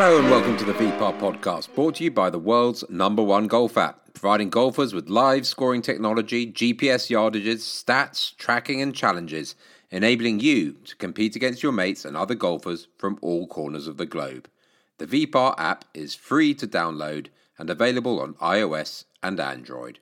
Hello and welcome to the VPAR podcast, brought to you by the world's number one golf app, providing golfers with live scoring technology, GPS yardages, stats, tracking, and challenges, enabling you to compete against your mates and other golfers from all corners of the globe. The VPAR app is free to download and available on iOS and Android.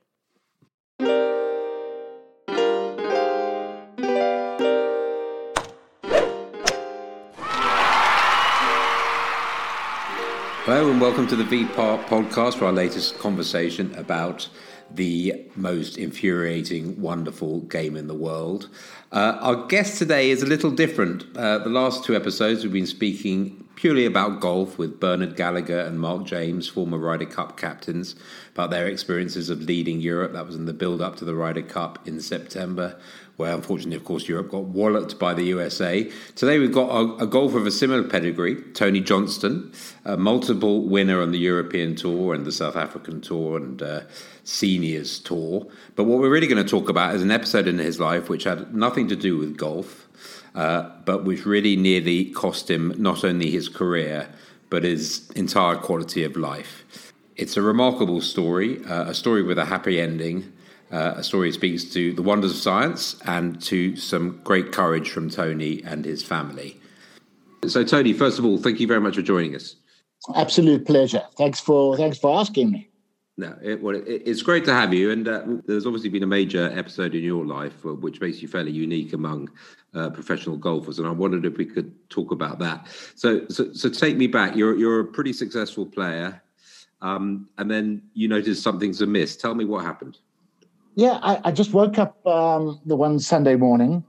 Hello and welcome to the VPAR podcast for our latest conversation about the most infuriating, wonderful game in the world. Uh, our guest today is a little different. Uh, the last two episodes we've been speaking purely about golf with Bernard Gallacher and Mark James, former Ryder Cup captains, about their experiences of leading Europe. That was in the build up to the Ryder Cup in September where unfortunately, of course, Europe got walloped by the USA. Today we've got a, a golfer of a similar pedigree, Tony Johnstone, a multiple winner on the European Tour and the South African Tour and uh, Seniors Tour. But what we're really going to talk about is an episode in his life which had nothing to do with golf, uh, but which really nearly cost him not only his career, but his entire quality of life. It's a remarkable story, uh, a story with a happy ending uh, a story speaks to the wonders of science and to some great courage from Tony and his family. So, Tony, first of all, thank you very much for joining us. Absolute pleasure. Thanks for thanks for asking me. No, it, well, it, it's great to have you, and uh, there's obviously been a major episode in your life uh, which makes you fairly unique among uh, professional golfers, and I wondered if we could talk about that. So, so, so take me back. You're you're a pretty successful player, um, and then you noticed something's amiss. Tell me what happened. Yeah, I, I just woke up um, the one Sunday morning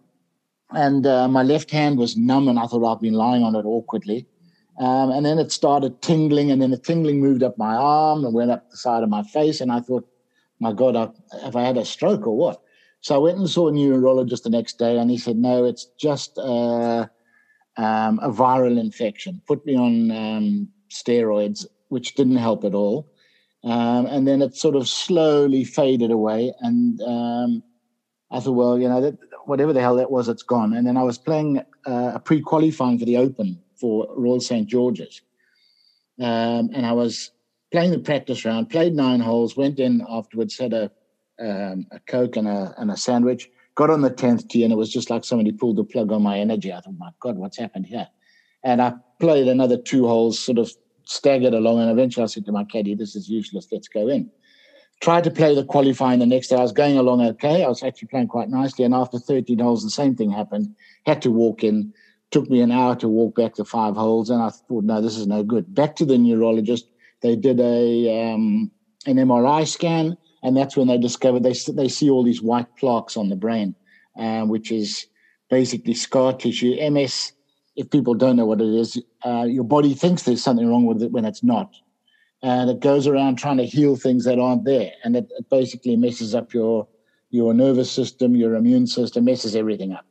and uh, my left hand was numb and I thought I've been lying on it awkwardly. Um, and then it started tingling and then the tingling moved up my arm and went up the side of my face. And I thought, my God, I, have I had a stroke or what? So I went and saw a neurologist the next day and he said, no, it's just uh, um, a viral infection. Put me on um, steroids, which didn't help at all. Um, and then it sort of slowly faded away. And um, I thought, well, you know, that, whatever the hell that was, it's gone. And then I was playing uh, a pre qualifying for the Open for Royal St. George's. Um, and I was playing the practice round, played nine holes, went in afterwards, had a, um, a Coke and a, and a sandwich, got on the 10th tee, and it was just like somebody pulled the plug on my energy. I thought, my God, what's happened here? And I played another two holes, sort of staggered along, and eventually I said to my caddy, "This is useless. Let's go in." Tried to play the qualifying the next day. I was going along okay. I was actually playing quite nicely, and after 13 holes, the same thing happened. Had to walk in. Took me an hour to walk back the five holes, and I thought, "No, this is no good." Back to the neurologist. They did a um, an MRI scan, and that's when they discovered they they see all these white plaques on the brain, uh, which is basically scar tissue. MS if people don't know what it is, uh, your body thinks there's something wrong with it when it's not. And it goes around trying to heal things that aren't there. And it, it basically messes up your your nervous system, your immune system, messes everything up.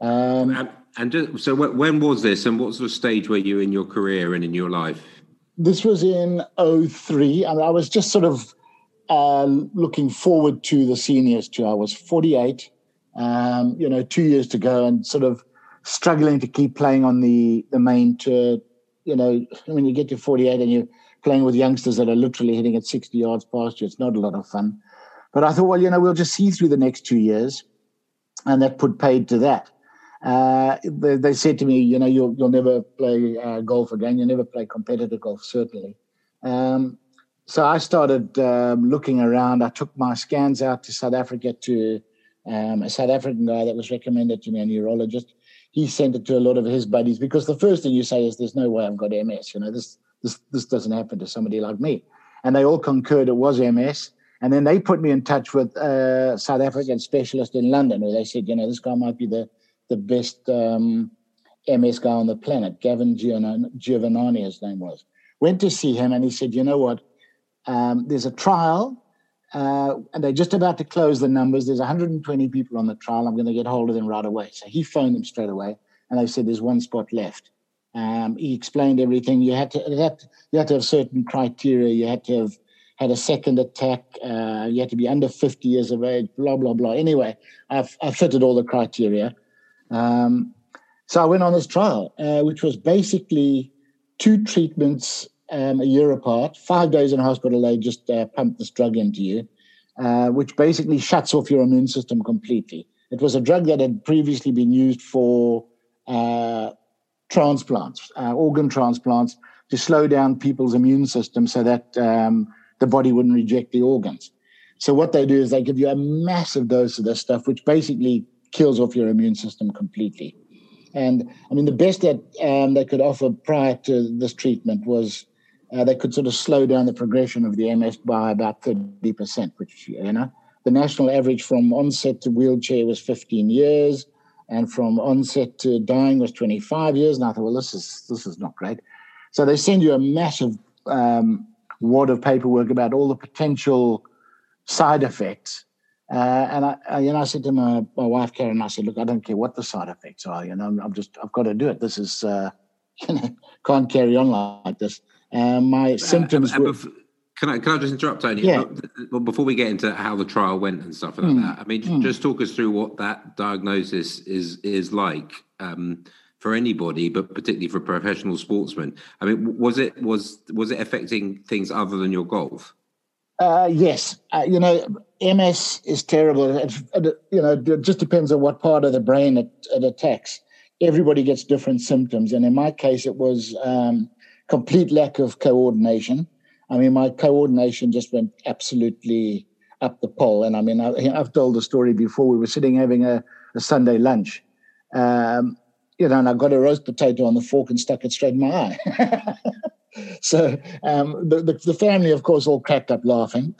Um, and, just, so, when was this, and what sort of stage were you in your career and in your life? This was in 03. and I was just sort of uh, looking forward to the seniors tour. I was 48, um, you know, two years to go, and sort of struggling to keep playing on the the main tour. You know, when you get to 48 and you're playing with youngsters that are literally hitting at 60 yards past you, it's not a lot of fun. But I thought, well, you know, we'll just see through the next two years, and that put paid to that. Uh, they, they, said to me, you know, you'll you'll never play uh, golf again. You'll never play competitive golf, certainly. Um, so I started um, looking around. I took my scans out to South Africa to um, a South African guy that was recommended to me, a neurologist he sent it to a lot of his buddies because the first thing you say is, "There's no way I've got MS." You know, this this this doesn't happen to somebody like me, and they all concurred it was MS. And then they put me in touch with a South African specialist in London, who they said, you know, this guy might be the the best um, MS guy on the planet. Gavin Giovannoni, his name was. Went to see him, and he said, you know what? Um, there's a trial uh, and they're just about to close the numbers. There's 120 people on the trial. I'm going to get hold of them right away. So he phoned them straight away, and they said there's one spot left. Um, he explained everything. You had to, had to, you had to have certain criteria. You had to have had a second attack. Uh, you had to be under 50 years of age. Blah blah blah. Anyway, I've, I fitted all the criteria. Um, so I went on this trial, uh, which was basically two treatments um, a year apart, five days in hospital. They just uh, pump this drug into you, uh, which basically shuts off your immune system completely. It was a drug that had previously been used for uh, transplants, uh, organ transplants, to slow down people's immune system so that um, the body wouldn't reject the organs. So what they do is they give you a massive dose of this stuff, which basically kills off your immune system completely. And I mean, the best that um, they could offer prior to this treatment was uh, they could sort of slow down the progression of the MS by about 30%, which, you know, the national average from onset to wheelchair was 15 years, and from onset to dying was 25 years. And I thought, well, this is this is not great. So they send you a massive um, wad of paperwork about all the potential side effects. Uh, and I, I, you know, I said to my, my wife Karen, I said, "Look, I don't care what the side effects are. You know, I'm, I'm just, I've got to do it. This is, uh, you know, can't carry on like this." Uh, my symptoms. were, can I can I just interrupt, Tony? Yeah. Well, before we get into how the trial went and stuff like mm. that, I mean, mm. just talk us through what that diagnosis is is like um, for anybody, but particularly for professional sportsmen. I mean, was it was was it affecting things other than your golf? Uh, yes, uh, you know, MS is terrible. It, it, you know, it just depends on what part of the brain it, it attacks. Everybody gets different symptoms, and in my case, it was um, complete lack of coordination I mean, my coordination just went absolutely up the pole. And I mean, I, have told the story before. We were sitting having a, a Sunday lunch, um, you know, and I got a roast potato on the fork and stuck it straight in my eye. so um, the, the, the family, of course, all cracked up laughing,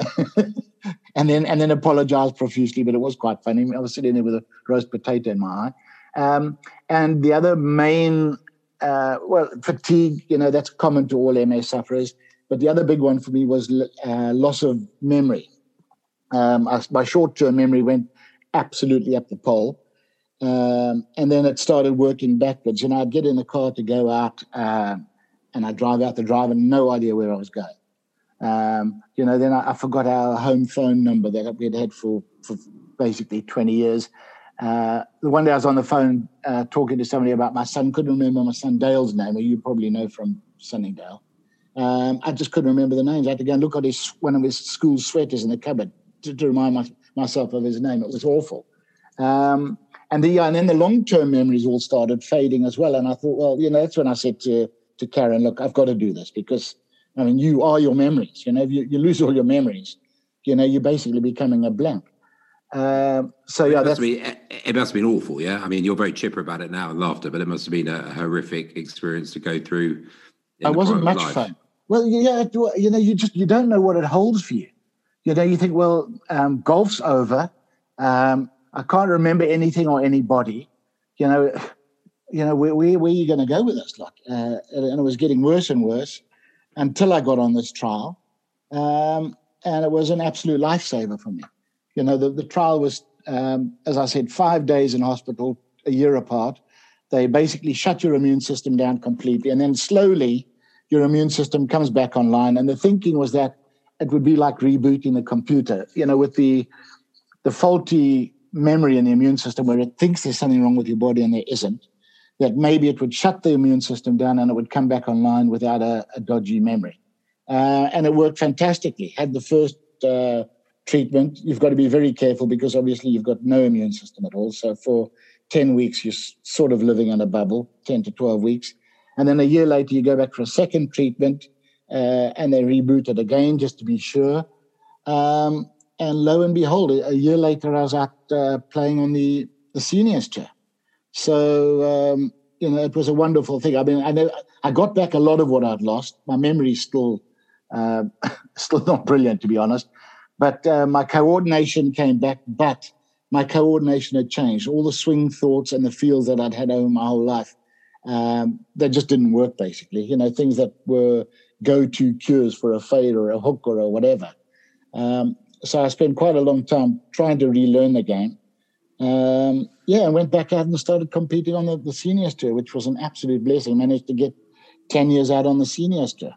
and then and then apologized profusely. But it was quite funny. I was sitting there with a roast potato in my eye. Um, and the other main, uh, well, fatigue. You know, that's common to all MS sufferers but the other big one for me was uh, loss of memory. Um, I, my short term memory went absolutely up the pole. Um, and then it started working backwards. And I'd get in the car to go out uh, and I'd drive out the drive and no idea where I was going. Um, you know, then I, I, forgot our home phone number that we'd had for, for basically 20 years. Uh, the one day I was on the phone uh, talking to somebody about my son, couldn't remember my son Dale's name, or you probably know from Sunningdale. Um, I just couldn't remember the names. I had to go and look at his one of his school sweaters in the cupboard to, to remind my, myself of his name. It was awful. Um, and the and then the long term memories all started fading as well. And I thought, well, you know, that's when I said to to Karen, look, I've got to do this because I mean, you are your memories. You know, if you, you lose all your memories, you know, you're basically becoming a blank. Um, so yeah, it must, be, it must have been awful. Yeah, I mean, you're very chipper about it now and laughter, but it must have been a horrific experience to go through. I wasn't much life. fun. Well, yeah, you know, you just you don't know what it holds for you. You know, you think, well, um, golf's over. Um, I can't remember anything or anybody. You know, you know, where where, where are you going to go with this? Like, uh, and it was getting worse and worse until I got on this trial, um, and it was an absolute lifesaver for me. You know, the the trial was, um, as I said, five days in hospital, a year apart. They basically shut your immune system down completely, and then slowly your immune system comes back online. And the thinking was that it would be like rebooting the computer, you know, with the the faulty memory in the immune system where it thinks there's something wrong with your body and there isn't. That maybe it would shut the immune system down and it would come back online without a, a dodgy memory. Uh, and it worked fantastically. Had the first uh, treatment, you've got to be very careful because obviously you've got no immune system at all. So for 10 weeks, you're sort of living in a bubble, 10 to 12 weeks. And then a year later, you go back for a second treatment uh, and they reboot it again just to be sure. Um, and lo and behold, a year later, I was out uh, playing on the, the seniors chair. So, um, you know, it was a wonderful thing. I mean, I know I got back a lot of what I'd lost. My memory is still, uh, still not brilliant, to be honest. But uh, my coordination came back, but my coordination had changed. All the swing thoughts and the feels that I'd had over my whole life um, that just didn't work basically you know things that were go-to cures for a fade or a hook or a whatever um, so i spent quite a long time trying to relearn the game um, yeah I went back out and started competing on the, the seniors tour which was an absolute blessing managed to get 10 years out on the seniors tour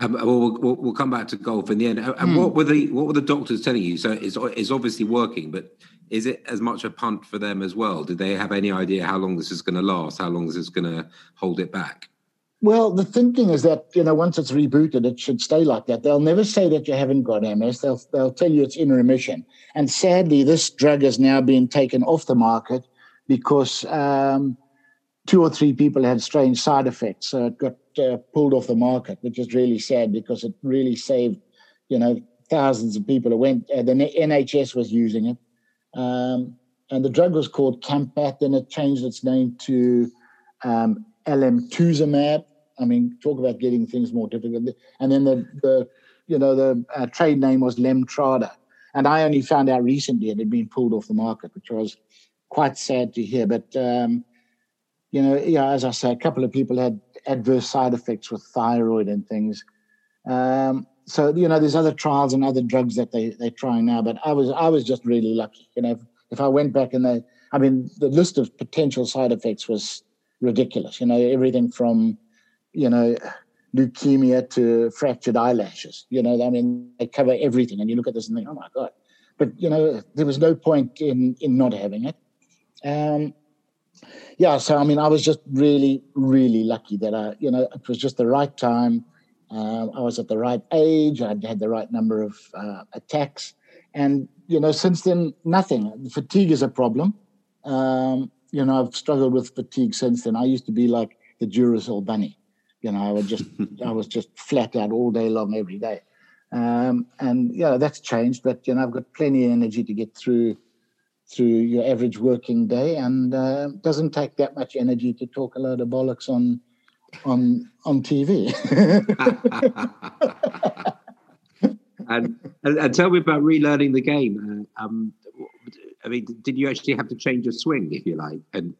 um, we'll, we'll, we'll, come back to golf in the end. And mm. what were the what were the doctors telling you? So it's it's obviously working, but is it as much a punt for them as well? Did they have any idea how long this is going to last? How long this is going to hold it back? Well, the thinking is that you know once it's rebooted, it should stay like that. They'll never say that you haven't got MS. They'll they'll tell you it's in remission. And sadly, this drug has now been taken off the market because um, two or three people had strange side effects, so it got uh, pulled off the market, which is really sad because it really saved you know thousands of people. It went uh, the NHS was using it, um, and the drug was called Campath. Then it changed its name to um, alemtuzumab I mean, talk about getting things more difficult. And then the, the you know, the uh, trade name was Lemtrada. And I only found out recently it had been pulled off the market, which was quite sad to hear. But, um, you know, yeah, as I say, a couple of people had adverse side effects with thyroid and things. Um, so, you know, there's other trials and other drugs that they, they're trying now. But I was I was just really lucky. You know, if, if I went back and they, I mean, the list of potential side effects was ridiculous. You know, everything from you know, leukemia to fractured eyelashes. You know, I mean, they cover everything. And you look at this and think, oh my God. But, you know, there was no point in, in not having it. Um, yeah, so I mean, I was just really, really lucky that I, you know, it was just the right time. Uh, I was at the right age. I had the right number of uh, attacks, and you know, since then, nothing. Fatigue is a problem. Um, you know, I've struggled with fatigue since then. I used to be like the Duracell bunny. You know, I would just I was just flat out all day long every day. Um, and yeah, that's changed. But you know, I've got plenty of energy to get through through your average working day, and uh, doesn't take that much energy to talk a load of bollocks on on on TV. and, and, and tell me about relearning the game. Uh, um, I mean, did you actually have to change your swing, if you like? And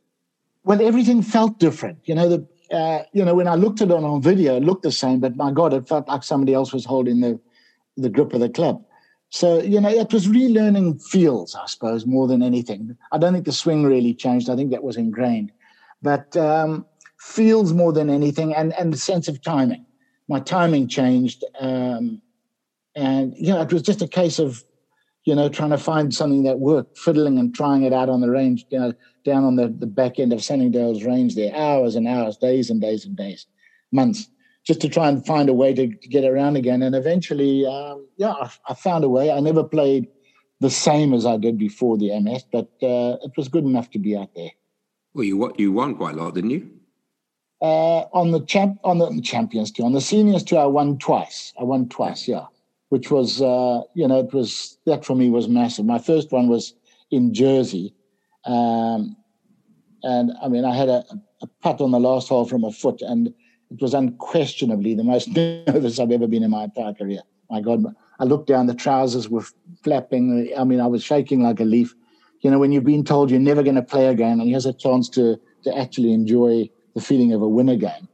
well, everything felt different. You know, the uh, you know, when I looked at it on video, it looked the same, but my God, it felt like somebody else was holding the, the grip of the club. So, you know, it was relearning feels, I suppose, more than anything. I don't think the swing really changed. I think that was ingrained. But um, feels more than anything and, and the sense of timing. My timing changed. Um, and, you know, it was just a case of, you know, trying to find something that worked, fiddling and trying it out on the range, you know, down on the, the back end of Sunningdale's range there, hours and hours, days and days and days, months, just to try and find a way to, to get around again. And eventually, um, yeah, I, I, found a way. I never played the same as I did before the MS, but uh, it was good enough to be out there. Well, you you won quite a lot, didn't you? Uh, on the champ on the Champions Tour, on the Seniors Tour, I won twice. I won twice, yeah, which was uh, you know it was that for me was massive. My first one was in Jersey, um, and I mean, I had a, a putt on the last hole from a foot, and it was unquestionably the most nervous I've ever been in my entire career. My God, I looked down, the trousers were flapping. I mean, I was shaking like a leaf. You know, when you've been told you're never going to play again, and here's a chance to to actually enjoy the feeling of a win again.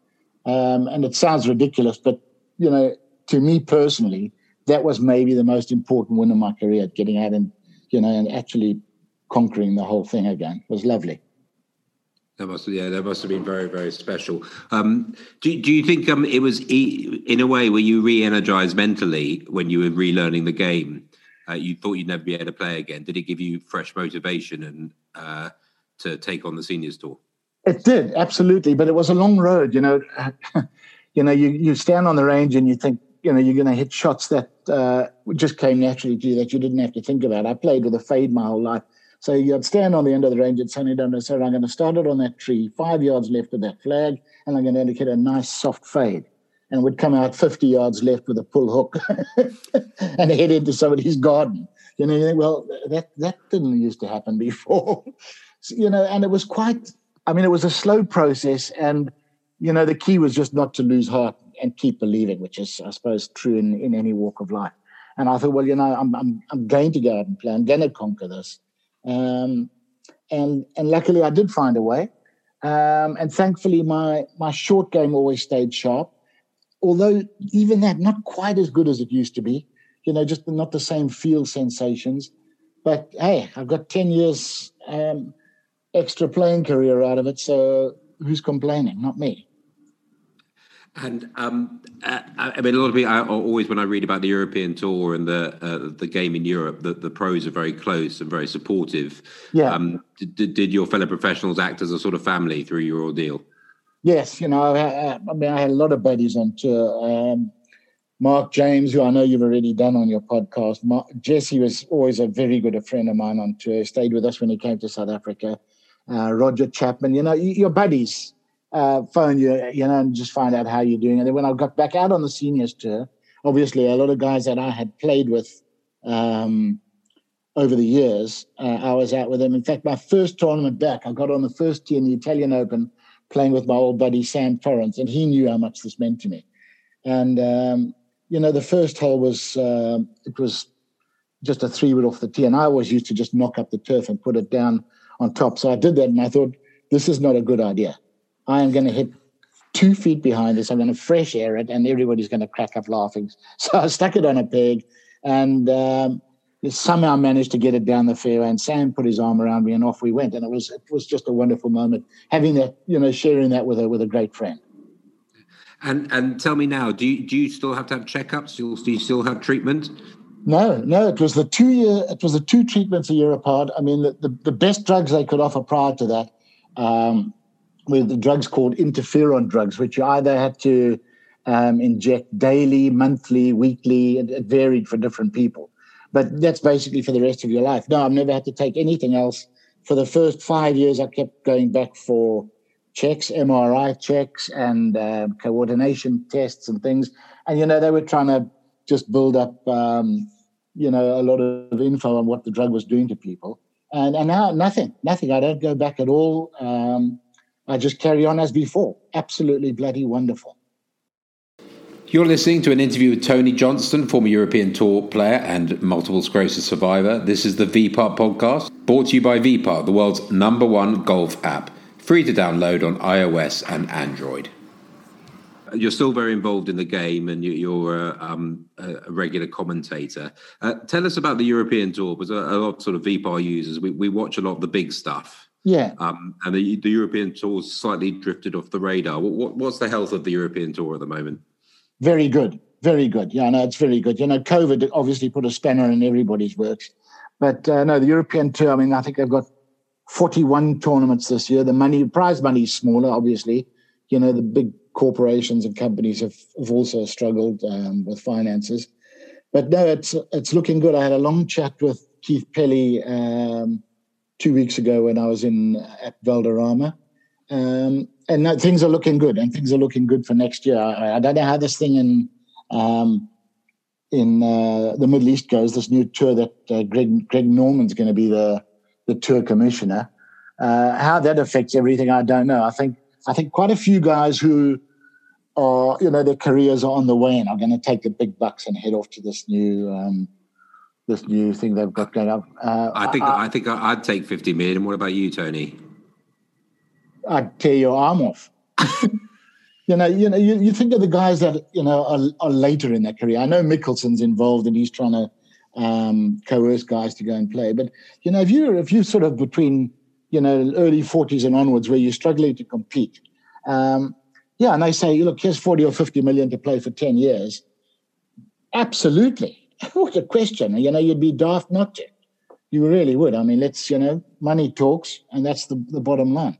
Um, and it sounds ridiculous, but you know, to me personally, that was maybe the most important win of my career, getting out and you know, and actually conquering the whole thing again. It was lovely. That must, yeah, that must have been very, very special. Um, do, do you think um, it was, e- in a way, where you re-energized mentally when you were relearning the game? Uh, you thought you'd never be able to play again. Did it give you fresh motivation and uh, to take on the seniors tour? It did absolutely, but it was a long road. You know, you know, you you stand on the range and you think, you know, you're going to hit shots that uh, just came naturally to you that you didn't have to think about. I played with a fade my whole life. So you'd stand on the end of the range at Sunningdale and say, I'm going to start it on that tree, five yards left of that flag, and I'm going to indicate a nice soft fade. And we'd come out 50 yards left with a pull hook and head into somebody's garden. You know, you think, well, that, that didn't used to happen before. so, you know, and it was quite, I mean, it was a slow process. And, you know, the key was just not to lose heart and keep believing, which is, I suppose, true in, in any walk of life. And I thought, well, you know, I'm, I'm, I'm going to go out and play. I'm going to conquer this. Um, and and luckily I did find a way. Um, and thankfully my my short game always stayed sharp. Although even that not quite as good as it used to be. You know, just not the same field sensations. But hey, I've got ten years um, extra playing career out of it, so who's complaining? Not me. And um, uh, I mean, a lot of people I, always, when I read about the European Tour and the uh, the game in Europe, the, the pros are very close and very supportive. Yeah. Um, did, did your fellow professionals act as a sort of family through your ordeal? Yes, you know, I, I, mean, I had a lot of buddies on tour. Um, Mark James, who I know you've already done on your podcast. Mark, Jesse was always a very good friend of mine on tour. He Stayed with us when he came to South Africa. Uh, Roger Chapman, you know, your buddies uh, phone you, you know, and just find out how you're doing. And then when I got back out on the seniors tour, obviously a lot of guys that I had played with um, over the years, uh, I was out with them. In fact, my first tournament back, I got on the first tee in the Italian Open playing with my old buddy Sam Torrance, and he knew how much this meant to me. And um, you know, the first hole was uh, it was just a three wood off the tee, and I always used to just knock up the turf and put it down on top. So I did that, and I thought this is not a good idea. I am going to hit two feet behind this. I'm going to fresh air it, and everybody's going to crack up laughing. So I stuck it on a peg, and um, somehow managed to get it down the fairway. And Sam put his arm around me, and off we went. And it was it was just a wonderful moment having that, you know, sharing that with a with a great friend. And and tell me now, do you do you still have to have checkups? Do you still have treatment? No, no. It was the two year. It was the two treatments a year apart. I mean, the, the, the best drugs they could offer prior to that. Um, with the drugs called interferon drugs, which you either had to um, inject daily, monthly, weekly. It, it, varied for different people. But that's basically for the rest of your life. No, I've never had to take anything else. For the first five years, I kept going back for checks, MRI checks, and uh, coordination tests and things. And, you know, they were trying to just build up, um, you know, a lot of info on what the drug was doing to people. And, and now nothing, nothing. I don't go back at all. Um, I just carry on as before. Absolutely bloody wonderful. You're listening to an interview with Tony Johnstone, former European Tour player and multiple sclerosis survivor. This is the VPAR podcast, brought to you by VPAR, the world's number one golf app, free to download on iOS and Android. You're still very involved in the game, and you're uh, um, a regular commentator. Uh, tell us about the European Tour, because a, lot of sort of VPAR users we, we watch a lot of the big stuff. Yeah. Um, and the, the European tour slightly drifted off the radar. What, what's the health of the European tour at the moment? Very good. Very good. Yeah, no, it's very good. You know, COVID obviously put a spanner in everybody's works. But uh, no, the European tour, I mean, I think they've got 41 tournaments this year. The money, prize money is smaller, obviously. You know, the big corporations and companies have, have also struggled um, with finances. But no, it's it's looking good. I had a long chat with Keith Pelley um, two weeks ago when I was in at Valderrama. Um, and things are looking good, and things are looking good for next year. I, I don't know how this thing in um, in uh, the Middle East goes. This new tour that uh, Greg Greg Norman's going to be the the tour commissioner. Uh, how that affects everything, I don't know. I think I think quite a few guys who are you know their careers are on the way and are going to take the big bucks and head off to this new um, this new thing they've got going up. Uh, I think I, I think I'd take fifty million. What about you, Tony? I'd tear your arm off. you know, you know, you, you think of the guys that you know are, are later in their career. I know Mickelson's involved and he's trying to um, coerce guys to go and play. But you know, if you if you sort of between you know early forties and onwards, where you're struggling to compete, um, yeah, and they say, look, here's forty or fifty million to play for ten years. Absolutely, what a question! You know, you'd be daft not to. You really would. I mean, let's you know, money talks, and that's the the bottom line.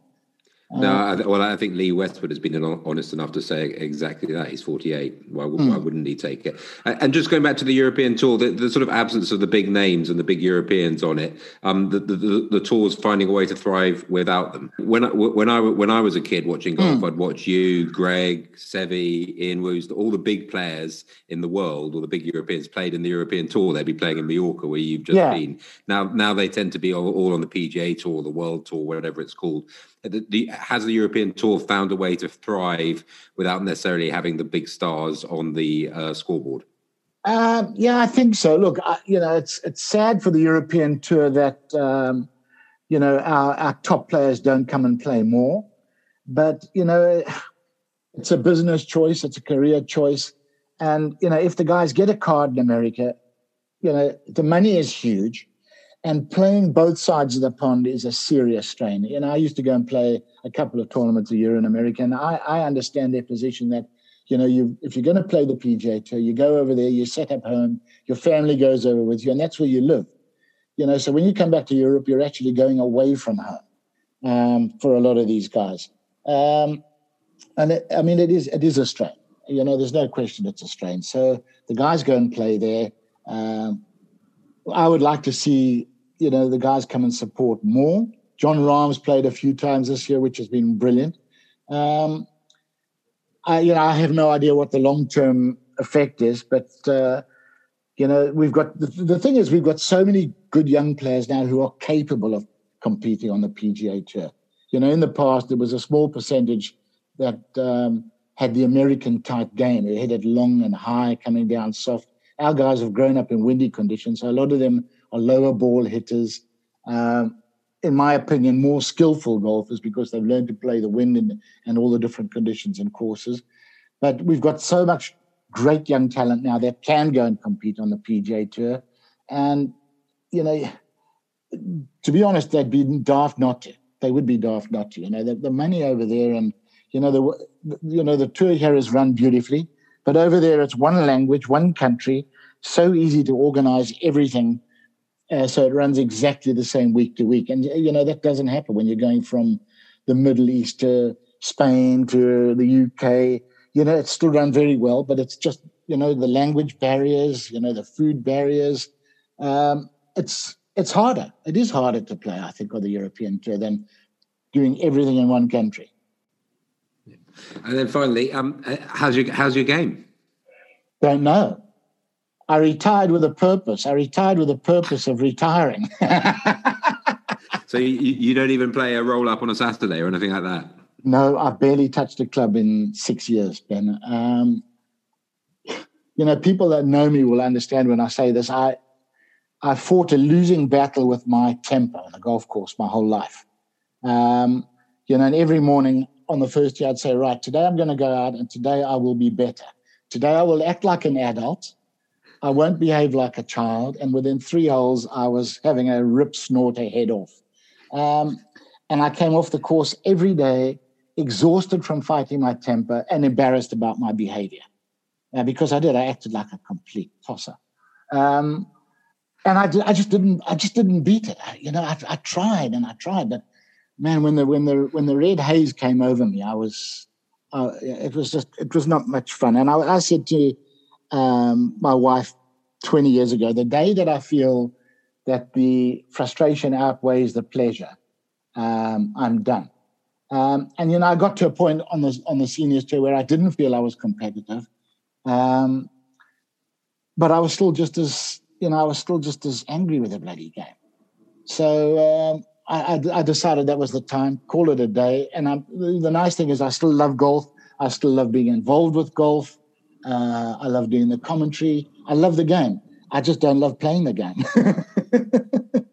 No, uh, I, well, I think Lee Westwood has been honest enough to say exactly that. He's 48. Why, mm. why wouldn't he take it? And just going back to the European tour, the, the, sort of absence of the big names and the big Europeans on it, um, the, the, the tour's finding a way to thrive without them. When I, when I when I was a kid watching golf, mm. I'd watch you, Greg, Seve, Ian Woos, all the big players in the world, all the big Europeans played in the European tour. They'd be playing in Mallorca, where you've just yeah. been. Now, now they tend to be all, all on the PGA tour, the World Tour, whatever it's called the, the, has the European Tour found a way to thrive without necessarily having the big stars on the uh, scoreboard? Um, yeah, I think so. Look, I, you know, it's it's sad for the European Tour that um, you know our, our top players don't come and play more, but you know, it's a business choice, it's a career choice, and you know, if the guys get a card in America, you know, the money is huge and playing both sides of the pond is a serious strain. Know, I used to go and play a couple of tournaments a year in America, and I, I understand their position that, you know, you if you're going to play the PGA Tour, you go over there, you set up home, your family goes over with you, and that's where you live. You know, so when you come back to Europe, you're actually going away from home um, for a lot of these guys. Um, and it, I mean, it is it is a strain. You know, there's no question it's a strain. So the guys go and play there. Um, I would like to see you know the guys come and support more. Jon Rahm's played a few times this year, which has been brilliant. Um, I, you know, I have no idea what the long term effect is, but uh, you know, we've got the, the thing is we've got so many good young players now who are capable of competing on the PGA Tour. You know, in the past there was a small percentage that um, had the American type game. They hit it long and high, coming down soft. Our guys have grown up in windy conditions, so a lot of them are lower ball hitters. Um, in my opinion, more skillful golfers because they've learned to play the wind and, and all the different conditions and courses. But we've got so much great young talent now that can go and compete on the PGA Tour. And, you know, to be honest, they'd be daft not to. They would be daft not to. You know, the, the money over there and, you know, the, you know, the tour here is run beautifully. But over there, it's one language, one country, so easy to organize everything uh, so it runs exactly the same week to week. And, you know, that doesn't happen when you're going from the Middle East to Spain to the UK. You know, it's still run very well, but it's just, you know, the language barriers, you know, the food barriers. Um, it's it's harder. It is harder to play, I think, on the European tour than doing everything in one country. And then finally, um, uh, how's your how's your game? Don't know. I retired with a purpose. I retired with a purpose of retiring. so you, you don't even play a roll up on a Saturday or anything like that? No, I've barely touched a club in six years, Ben. Um, you know, people that know me will understand when I say this. I I fought a losing battle with my temper on the golf course my whole life. Um, you know, and every morning on the first year, I'd say, right, today I'm going to go out and today I will be better. Today I will act like an adult I won't behave like a child. And within three holes, I was having a rip snorter head off. Um, and I came off the course every day, exhausted from fighting my temper and embarrassed about my behavior. Uh, because I did, I acted like a complete tosser. Um, and I, I just didn't, I just didn't beat it. I, you know, I, I tried and I tried, but man, when the when the when the red haze came over me, I was, uh, it was just, it was not much fun. And I, I said to um, my wife 20 years ago, the day that I feel that the frustration outweighs the pleasure, um, I'm done. Um, and you know, I got to a point on the on the seniors tour where I didn't feel I was competitive, um, but I was still just as you know, I was still just as angry with the bloody game. So um, I, I, I, decided that was the time. Call it a day. And I, the nice thing is, I still love golf. I still love being involved with golf. Uh, I love doing the commentary. I love the game. I just don't love playing the game.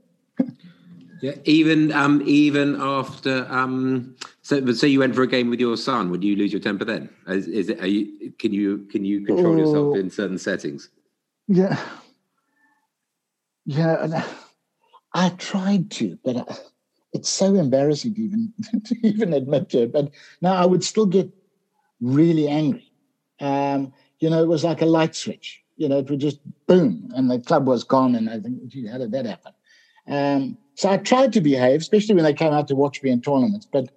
yeah, even um, even after um, so say you went for a game with your son, would you lose your temper then? Is, is it? Are you? Can you can you control oh, yourself in certain settings? Yeah, yeah. I tried to, but I, it's so embarrassing to even to even admit to it. But now I would still get really angry um, you know, it was like a light switch. You know, it would just boom, and the club was gone. And I think, gee, how did that happen? Um, so I tried to behave, especially when they came out to watch me in tournaments, but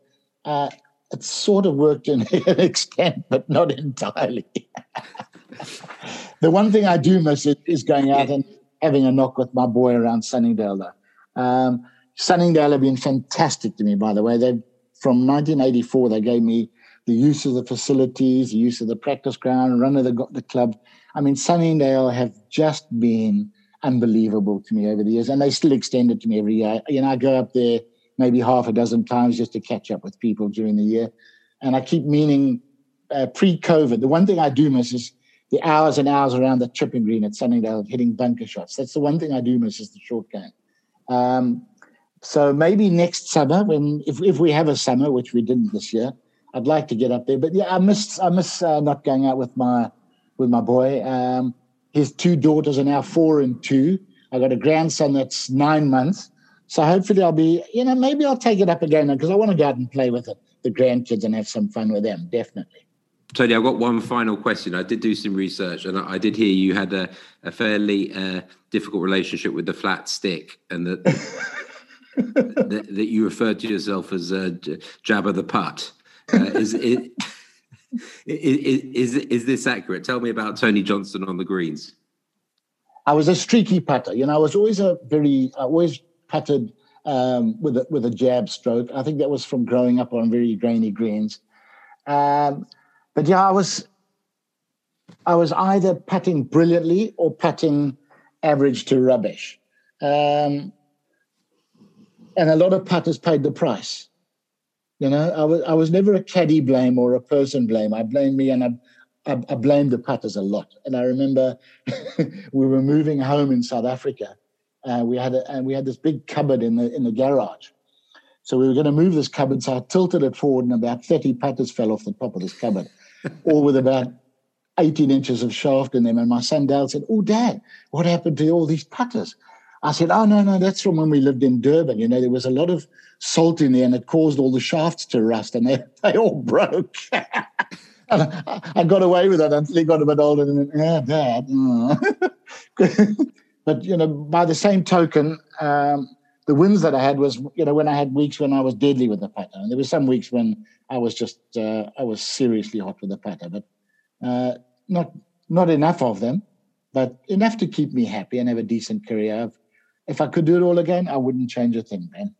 uh, it sort of worked in an extent, but not entirely. the one thing I do miss is going out and having a knock with my boy around Sunningdale. Though. Um, Sunningdale have been fantastic to me, by the way. They from 1984 they gave me the use of the facilities, the use of the practice ground, run of the, the club. I mean, Sunningdale have just been unbelievable to me over the years, and they still extend it to me every year. You know, I go up there maybe half a dozen times just to catch up with people during the year, and I keep meaning uh, pre-COVID. The one thing I do miss is the hours and hours around the chipping green at Sunningdale hitting bunker shots. That's the one thing I do miss is the short game. Um, so maybe next summer, when if, if we have a summer, which we didn't this year, I'd like to get up there, but yeah, I miss I miss uh, not going out with my with my boy. Um, his two daughters are now four and two. I got a grandson that's nine months. So hopefully I'll be, you know, maybe I'll take it up again because I want to go out and play with it, the grandkids and have some fun with them, definitely. Tony, I've got one final question. I did do some research and I did hear you had a, a fairly uh, difficult relationship with the flat stick and that, that, that, you referred to yourself as uh, Jabba the Putt. Uh, is is, is this accurate? Tell me about Tony Johnstone on the greens. I was a streaky putter. You know, I was always a very, I always putted um, with a, with a jab stroke. I think that was from growing up on very grainy greens. Um, but yeah, I was I was either putting brilliantly or putting average to rubbish. Um, and a lot of putters paid the price. You know, I was I was never a caddy blame or a person blame. I blame me and I I, I blamed the putters a lot. And I remember we were moving home in South Africa. Uh, we had a, and we had this big cupboard in the in the garage. So we were going to move this cupboard. So I tilted it forward, and about 30 putters fell off the top of this cupboard, all with about 18 inches of shaft in them. And my son Dale said, Oh, Dad, what happened to all these putters? I said, Oh, no, no, that's from when we lived in Durban. You know, there was a lot of salt in there and it caused all the shafts to rust and they, they all broke. and I, I, got away with it until he got a bit older and, yeah, Dad. Oh. but, you know, by the same token, um, the wins that I had was, you know, when I had weeks when I was deadly with the putter. And there were some weeks when I was just, uh, I was seriously hot with the putter. But uh, not not enough of them, but enough to keep me happy and have a decent career. If I could do it all again, I wouldn't change a thing, man.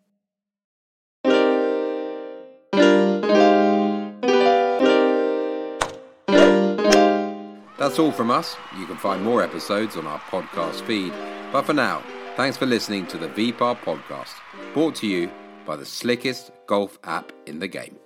That's all from us. You can find more episodes on our podcast feed. But for now, thanks for listening to the VPAR podcast, brought to you by the slickest golf app in the game.